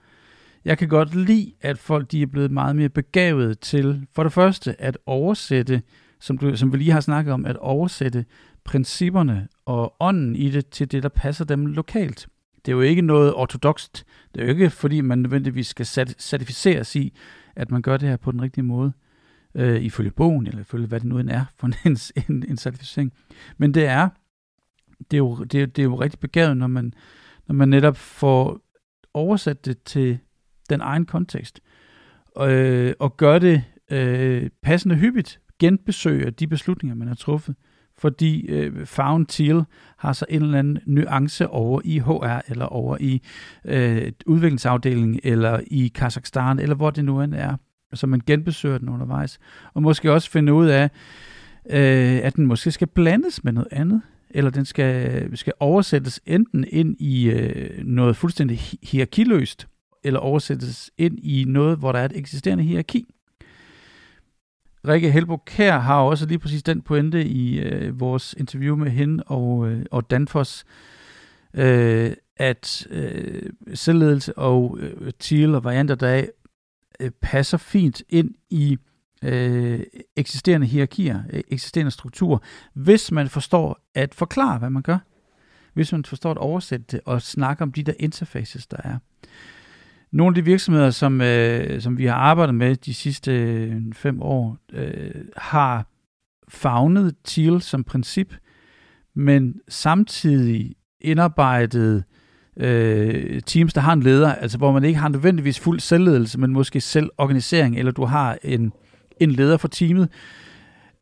Jeg kan godt lide, at folk de er blevet meget mere begavet til, for det første, at oversætte, som, du, som vi lige har snakket om, at oversætte principperne og ånden i det til det, der passer dem lokalt. Det er jo ikke noget ortodokst. Det er jo ikke, fordi man nødvendigvis skal certificeres i, at man gør det her på den rigtige måde, øh, ifølge bogen, eller ifølge hvad det nu end er for en, en, en certificering. Men det er, det er, jo, det, er, det er jo rigtig begavet, når man, når man netop får oversat det til den egen kontekst, øh, og gør det øh, passende hyppigt, genbesøger de beslutninger, man har truffet, fordi øh, farven teal har så en eller anden nuance over i HR, eller over i øh, udviklingsafdelingen, eller i Kazakhstan, eller hvor det nu end er. Så man genbesøger den undervejs. Og måske også finde ud af, øh, at den måske skal blandes med noget andet, eller den skal, skal oversættes enten ind i øh, noget fuldstændig hierarkiløst, eller oversættes ind i noget, hvor der er et eksisterende hierarki. Rikke Helbo Kær har også lige præcis den pointe i øh, vores interview med hende og, øh, og Danfoss, øh, at øh, selvledelse og øh, TIL og varianter deraf øh, passer fint ind i øh, eksisterende hierarkier, øh, eksisterende strukturer, hvis man forstår at forklare, hvad man gør. Hvis man forstår at oversætte det og snakke om de der interfaces, der er. Nogle af de virksomheder, som, øh, som vi har arbejdet med de sidste øh, fem år, øh, har fagnet TIL som princip, men samtidig indarbejdet øh, teams, der har en leder, altså hvor man ikke har nødvendigvis fuld selvledelse, men måske selvorganisering, eller du har en, en leder for teamet,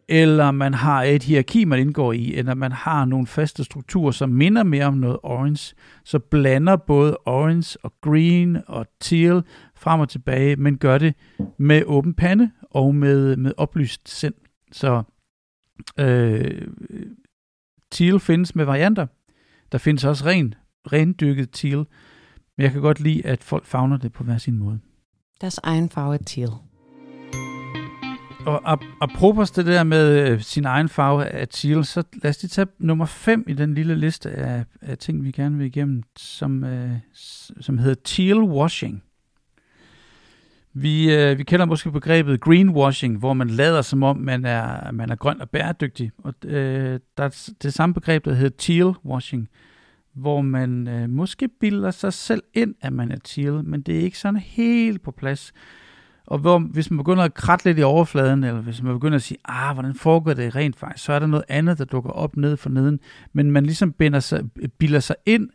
eller man har et hierarki, man indgår i, eller man har nogle faste strukturer, som minder mere om noget orange, så blander både orange og green og teal frem og tilbage, men gør det med åben pande og med, med oplyst sind. Så øh, teal findes med varianter. Der findes også ren, rendyrket teal, men jeg kan godt lide, at folk fagner det på hver sin måde. Deres egen farve er teal. Og apropos det der med øh, sin egen farve af teal, så lad os lige tage nummer 5 i den lille liste af, af ting, vi gerne vil igennem, som, øh, som hedder teal washing. Vi, øh, vi kender måske begrebet greenwashing, hvor man lader som om, man er, man er grøn og bæredygtig. Og øh, der er det samme begreb, der hedder teal washing, hvor man øh, måske bilder sig selv ind, at man er teal, men det er ikke sådan helt på plads. Og hvor, hvis man begynder at kratte lidt i overfladen, eller hvis man begynder at sige, ah, hvordan foregår det rent faktisk, så er der noget andet, der dukker op ned for neden. Men man ligesom binder sig, bilder sig ind,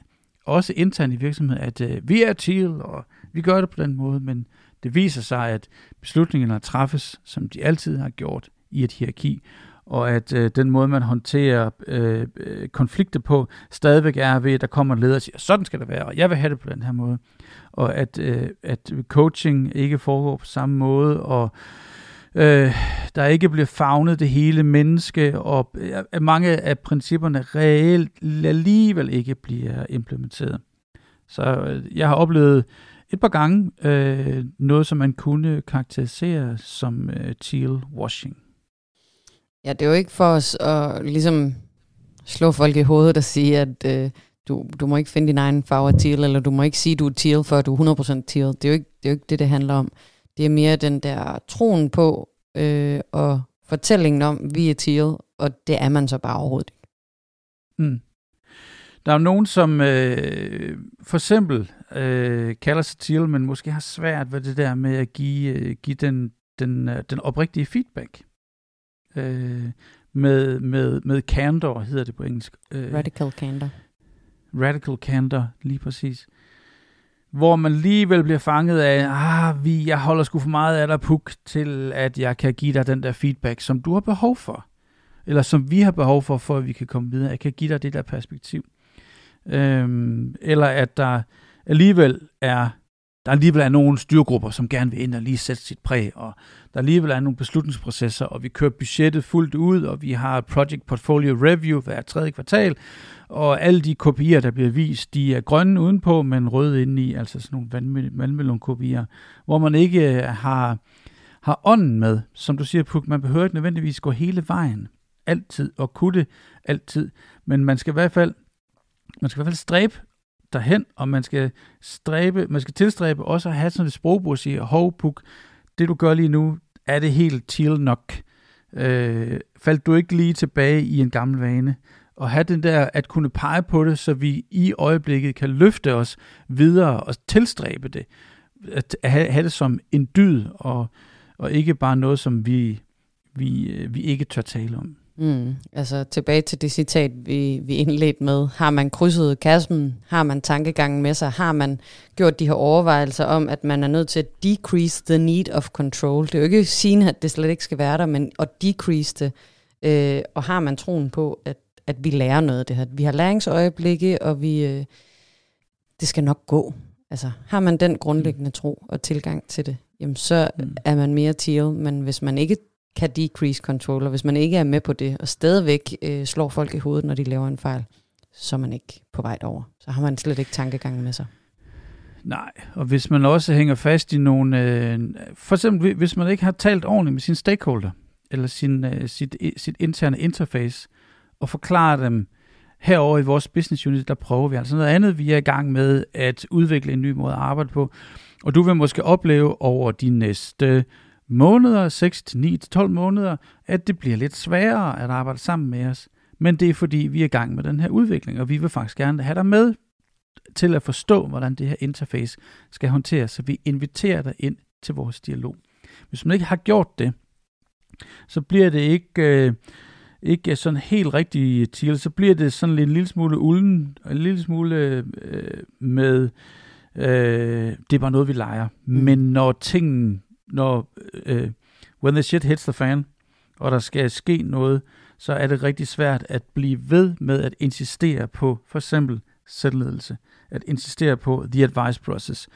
også internt i virksomheden, at øh, vi er til, og vi gør det på den måde, men det viser sig, at beslutningerne træffes, som de altid har gjort, i et hierarki, og at øh, den måde, man håndterer øh, øh, konflikter på, stadigvæk er ved, at der kommer en leder og siger, sådan skal det være, og jeg vil have det på den her måde. Og at, øh, at coaching ikke foregår på samme måde, og øh, der ikke bliver fagnet det hele menneske, og øh, mange af principperne reelt alligevel ikke bliver implementeret. Så øh, jeg har oplevet et par gange øh, noget, som man kunne karakterisere som øh, teal washing. Ja, det er jo ikke for os at ligesom slå folk i hovedet og sige, at øh, du, du må ikke finde din egen farve af teal, eller du må ikke sige, at du er teal, før du er 100% teal. Det er, jo ikke, det er jo ikke det, det handler om. Det er mere den der troen på øh, og fortællingen om, at vi er teal, og det er man så bare overhovedet ikke. Mm. Der er nogen, som øh, for eksempel øh, kalder sig teal, men måske har svært ved det der med at give, øh, give den, den, øh, den oprigtige feedback øh, med, med, med candor, hedder det på engelsk. Øh, radical candor. Radical candor, lige præcis. Hvor man alligevel bliver fanget af, ah, vi, jeg holder sgu for meget af dig, Puk, til at jeg kan give dig den der feedback, som du har behov for. Eller som vi har behov for, for at vi kan komme videre. Jeg kan give dig det der perspektiv. Øhm, eller at der alligevel er der alligevel er nogle styrgrupper, som gerne vil ind og lige sætte sit præg, og der alligevel er nogle beslutningsprocesser, og vi kører budgettet fuldt ud, og vi har Project Portfolio Review hver tredje kvartal, og alle de kopier, der bliver vist, de er grønne udenpå, men røde indeni, altså sådan nogle vandmelonkopier, hvor man ikke øh, har, har ånden med. Som du siger, Puk, man behøver ikke nødvendigvis gå hele vejen, altid, og kunne det altid, men man skal i hvert fald man skal i hvert fald stræbe derhen, og man skal stræbe, man skal tilstræbe også at have sådan et sprogbrug og sige, hov, puk, det du gør lige nu, er det helt til nok. Øh, faldt du ikke lige tilbage i en gammel vane? Og have den der, at kunne pege på det, så vi i øjeblikket kan løfte os videre og tilstræbe det. At have, have det som en dyd, og, og ikke bare noget, som vi, vi, øh, vi ikke tør tale om. Mm, altså tilbage til det citat, vi, vi indledte med. Har man krydset kassen? Har man tankegangen med sig? Har man gjort de her overvejelser om, at man er nødt til at decrease the need of control? Det er jo ikke sige, at det slet ikke skal være der, men at decrease det. Øh, og har man troen på, at, at vi lærer noget af det her? Vi har læringsøjeblikke, og vi, øh, det skal nok gå. Altså, har man den grundlæggende tro og tilgang til det, jamen så mm. er man mere teal, men hvis man ikke kan decrease controller, hvis man ikke er med på det, og stadigvæk øh, slår folk i hovedet, når de laver en fejl, så er man ikke på vej over. Så har man slet ikke tankegangen med sig. Nej, og hvis man også hænger fast i nogle... Øh, for eksempel, hvis man ikke har talt ordentligt med sin stakeholder, eller sin, øh, sit, sit interne interface, og forklarer dem, herover i vores business unit, der prøver vi altså noget andet. Vi er i gang med at udvikle en ny måde at arbejde på. Og du vil måske opleve over de næste måneder, 6 til 9 til 12 måneder, at det bliver lidt sværere at arbejde sammen med os. Men det er fordi, vi er i gang med den her udvikling, og vi vil faktisk gerne have dig med til at forstå, hvordan det her interface skal håndteres, så vi inviterer dig ind til vores dialog. Hvis man ikke har gjort det, så bliver det ikke, øh, ikke sådan helt rigtig til, så bliver det sådan en lille smule ulden, en lille smule øh, med, øh, det er bare noget, vi leger. Mm. Men når tingene når øh, when the shit hits the fan, og der skal ske noget, så er det rigtig svært at blive ved med at insistere på for eksempel selvledelse, at insistere på the advice process.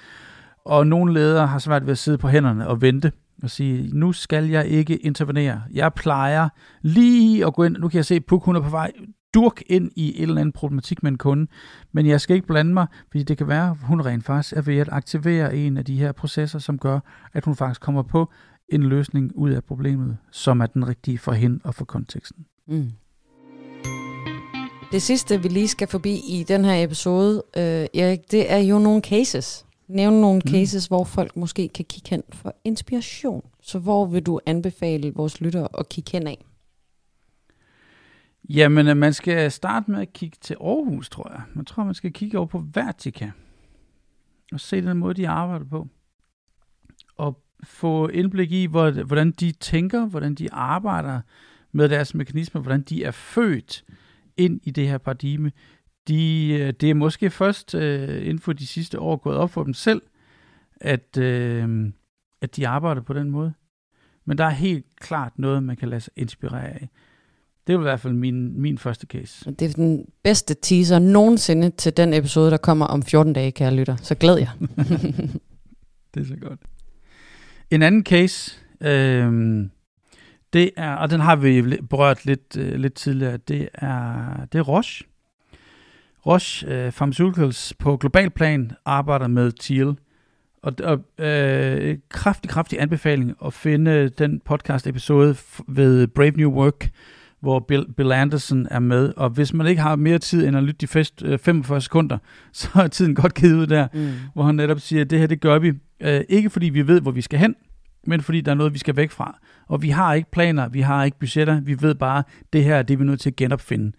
Og nogle ledere har svært ved at sidde på hænderne og vente og sige, nu skal jeg ikke intervenere. Jeg plejer lige at gå ind, nu kan jeg se, at Puk hun er på vej durk ind i et eller andet problematik med en kunde, men jeg skal ikke blande mig, fordi det kan være, at hun rent faktisk er ved at aktivere en af de her processer, som gør, at hun faktisk kommer på en løsning ud af problemet, som er den rigtige for hende og for konteksten. Mm. Det sidste, vi lige skal forbi i den her episode, øh, Erik, det er jo nogle cases. Nævne nogle mm. cases, hvor folk måske kan kigge hen for inspiration. Så hvor vil du anbefale vores lyttere at kigge hen af? Jamen, øh, man skal starte med at kigge til Aarhus, tror jeg. Man tror, man skal kigge over på Vertica. Og se den måde, de arbejder på. Og få indblik i, hvordan de tænker, hvordan de arbejder med deres mekanismer, hvordan de er født ind i det her paradigme. De, øh, det er måske først øh, inden for de sidste år gået op for dem selv, at, øh, at de arbejder på den måde. Men der er helt klart noget, man kan lade sig inspirere af. Det er i hvert fald min, min første case. Det er den bedste teaser nogensinde til den episode, der kommer om 14 dage, kære lytter. Så glæd jer. det er så godt. En anden case, øh, det er, og den har vi berørt lidt, øh, lidt tidligere, det er, det er Roche. Roche øh, Pharmaceuticals på global plan arbejder med TEAL. Og, og øh, kraftig, kraftig anbefaling at finde den podcast episode ved Brave New Work, hvor Bill, Bill Anderson er med. Og hvis man ikke har mere tid end at lytte de fest, øh, 45 sekunder, så er tiden godt givet ud der, mm. hvor han netop siger, at det her, det gør vi. Øh, ikke fordi vi ved, hvor vi skal hen, men fordi der er noget, vi skal væk fra. Og vi har ikke planer, vi har ikke budgetter, vi ved bare, det her det er vi nødt til at genopfinde.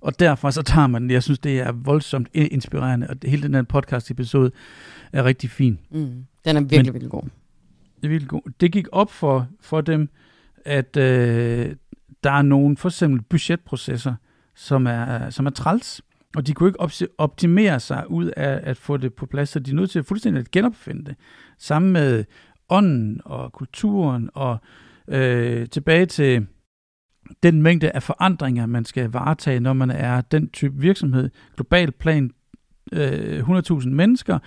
Og derfor så tager man det. Jeg synes, det er voldsomt inspirerende, og hele den her podcast-episode er rigtig fin. Mm. Den er virkelig, Men, virkelig god. Det er virkelig god. Det gik op for, for dem, at øh, der er nogle for eksempel budgetprocesser, som er, som er træls, og de kunne ikke optimere sig ud af at få det på plads, så de er nødt til at fuldstændig at genopfinde det. Sammen med ånden og kulturen og øh, tilbage til den mængde af forandringer, man skal varetage, når man er den type virksomhed, global plan, øh, 100.000 mennesker,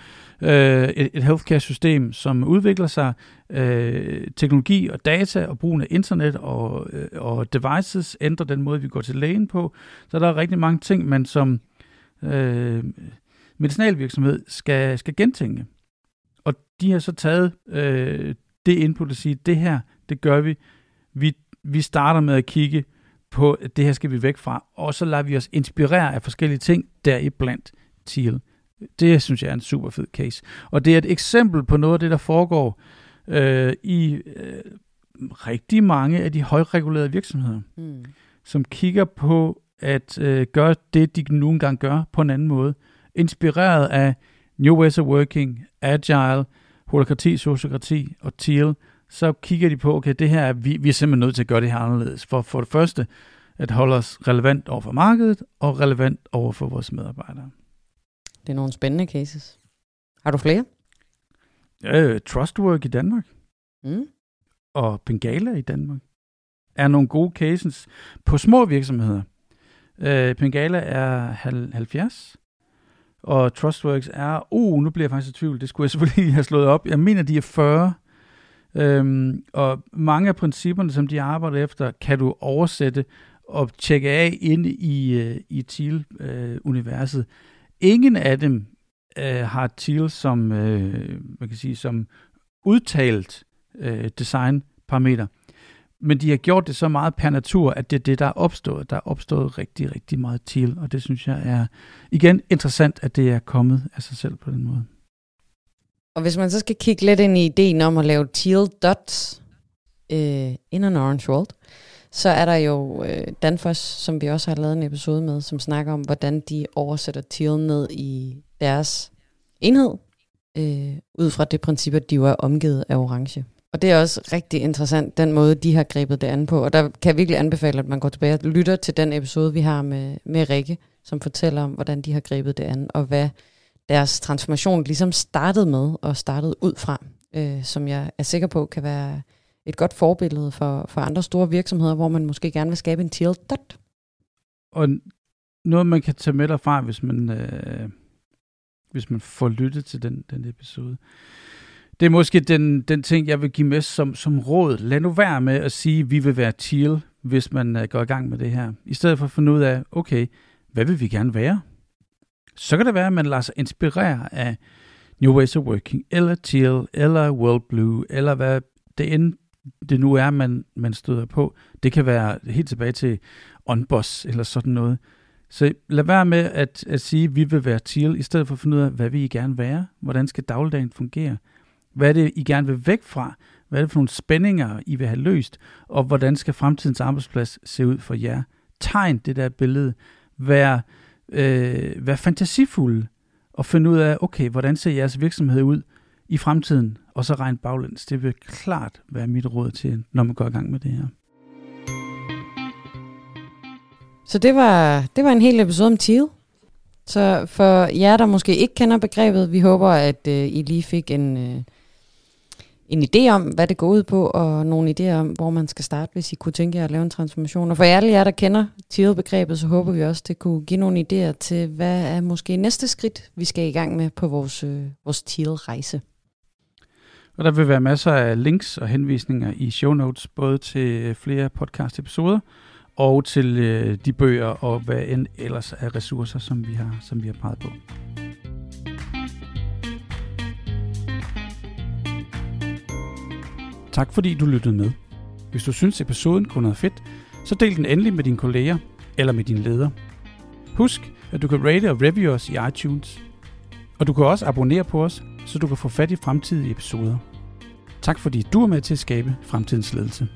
øh, et, et healthcare-system, som udvikler sig, øh, teknologi og data og brugen af internet og, øh, og devices ændrer den måde, vi går til lægen på. Så der er rigtig mange ting, man som øh, medicinalvirksomhed skal, skal gentænke. Og de har så taget øh, det input og sige, det her, det gør vi. Vi, vi starter med at kigge på, at det her skal vi væk fra, og så lader vi os inspirere af forskellige ting, deriblandt TEAL. Det synes jeg er en super fed case. Og det er et eksempel på noget af det, der foregår øh, i øh, rigtig mange af de højregulerede virksomheder, mm. som kigger på at øh, gøre det, de nu engang gør på en anden måde. Inspireret af New Ways of Working, Agile, holokrati, sociokrati og TEAL, så kigger de på, okay, det her er, vi, vi er simpelthen nødt til at gøre det her anderledes. For, for det første, at holde os relevant over for markedet, og relevant over for vores medarbejdere. Det er nogle spændende cases. Har du flere? Øh, Trustwork i Danmark. Mm. Og Bengala i Danmark. Er nogle gode cases på små virksomheder. Øh, Bengala er 70. Og Trustworks er, uh, nu bliver jeg faktisk i tvivl, det skulle jeg selvfølgelig have slået op. Jeg mener, de er 40. Øhm, og mange af principperne, som de arbejder efter, kan du oversætte og tjekke af ind i, uh, i TEAL-universet. Uh, Ingen af dem øh, har TEAL som, øh, man kan sige, som udtalt øh, designparameter men de har gjort det så meget per natur, at det er det, der er opstået. Der er opstået rigtig, rigtig meget til, og det synes jeg er, igen, interessant, at det er kommet af sig selv på den måde. Og hvis man så skal kigge lidt ind i ideen om at lave teal dots uh, in an orange world, så er der jo øh, Danfoss, som vi også har lavet en episode med, som snakker om, hvordan de oversætter teal ned i deres enhed, øh, ud fra det princip, at de jo er omgivet af orange. Og det er også rigtig interessant, den måde, de har grebet det an på. Og der kan jeg virkelig anbefale, at man går tilbage og lytter til den episode, vi har med, med Rikke, som fortæller om, hvordan de har grebet det an, og hvad deres transformation ligesom startede med og startede ud fra, øh, som jeg er sikker på kan være et godt forbillede for, for andre store virksomheder, hvor man måske gerne vil skabe en teal dot. Og noget, man kan tage med derfra, hvis man, øh, hvis man får lyttet til den, den episode. Det er måske den, den ting, jeg vil give med som, som råd. Lad nu være med at sige, at vi vil være teal, hvis man uh, går i gang med det her. I stedet for at finde ud af, okay, hvad vil vi gerne være? Så kan det være, at man lader sig inspirere af New Ways of Working, eller Teal, eller World Blue, eller hvad det end det nu er, man, man støder på. Det kan være helt tilbage til OnBoss, eller sådan noget. Så lad være med at, at sige, at vi vil være Teal, i stedet for at finde ud af, hvad vi I gerne være? Hvordan skal dagligdagen fungere? Hvad er det, I gerne vil væk fra? Hvad er det for nogle spændinger, I vil have løst? Og hvordan skal fremtidens arbejdsplads se ud for jer? Tegn det der billede. Vær, øh, vær fantasifulde og finde ud af, okay, hvordan ser jeres virksomhed ud i fremtiden? Og så regne baglæns. Det vil klart være mit råd til, når man går i gang med det her. Så det var, det var en hel episode om Teal. Så for jer, der måske ikke kender begrebet, vi håber, at øh, I lige fik en, øh, en idé om, hvad det går ud på, og nogle idéer om, hvor man skal starte, hvis I kunne tænke jer at lave en transformation. Og for alle jer, der kender TIL-begrebet, så håber vi også, det kunne give nogle idéer til, hvad er måske næste skridt, vi skal i gang med på vores, øh, vores TIL-rejse. Og der vil være masser af links og henvisninger i show notes, både til øh, flere podcast-episoder, og til øh, de bøger og hvad end ellers af ressourcer, som vi har, som vi har peget på. Tak fordi du lyttede med. Hvis du synes episoden kunne noget fedt, så del den endelig med dine kolleger eller med din leder. Husk, at du kan rate og review os i iTunes. Og du kan også abonnere på os, så du kan få fat i fremtidige episoder. Tak fordi du er med til at skabe fremtidens ledelse.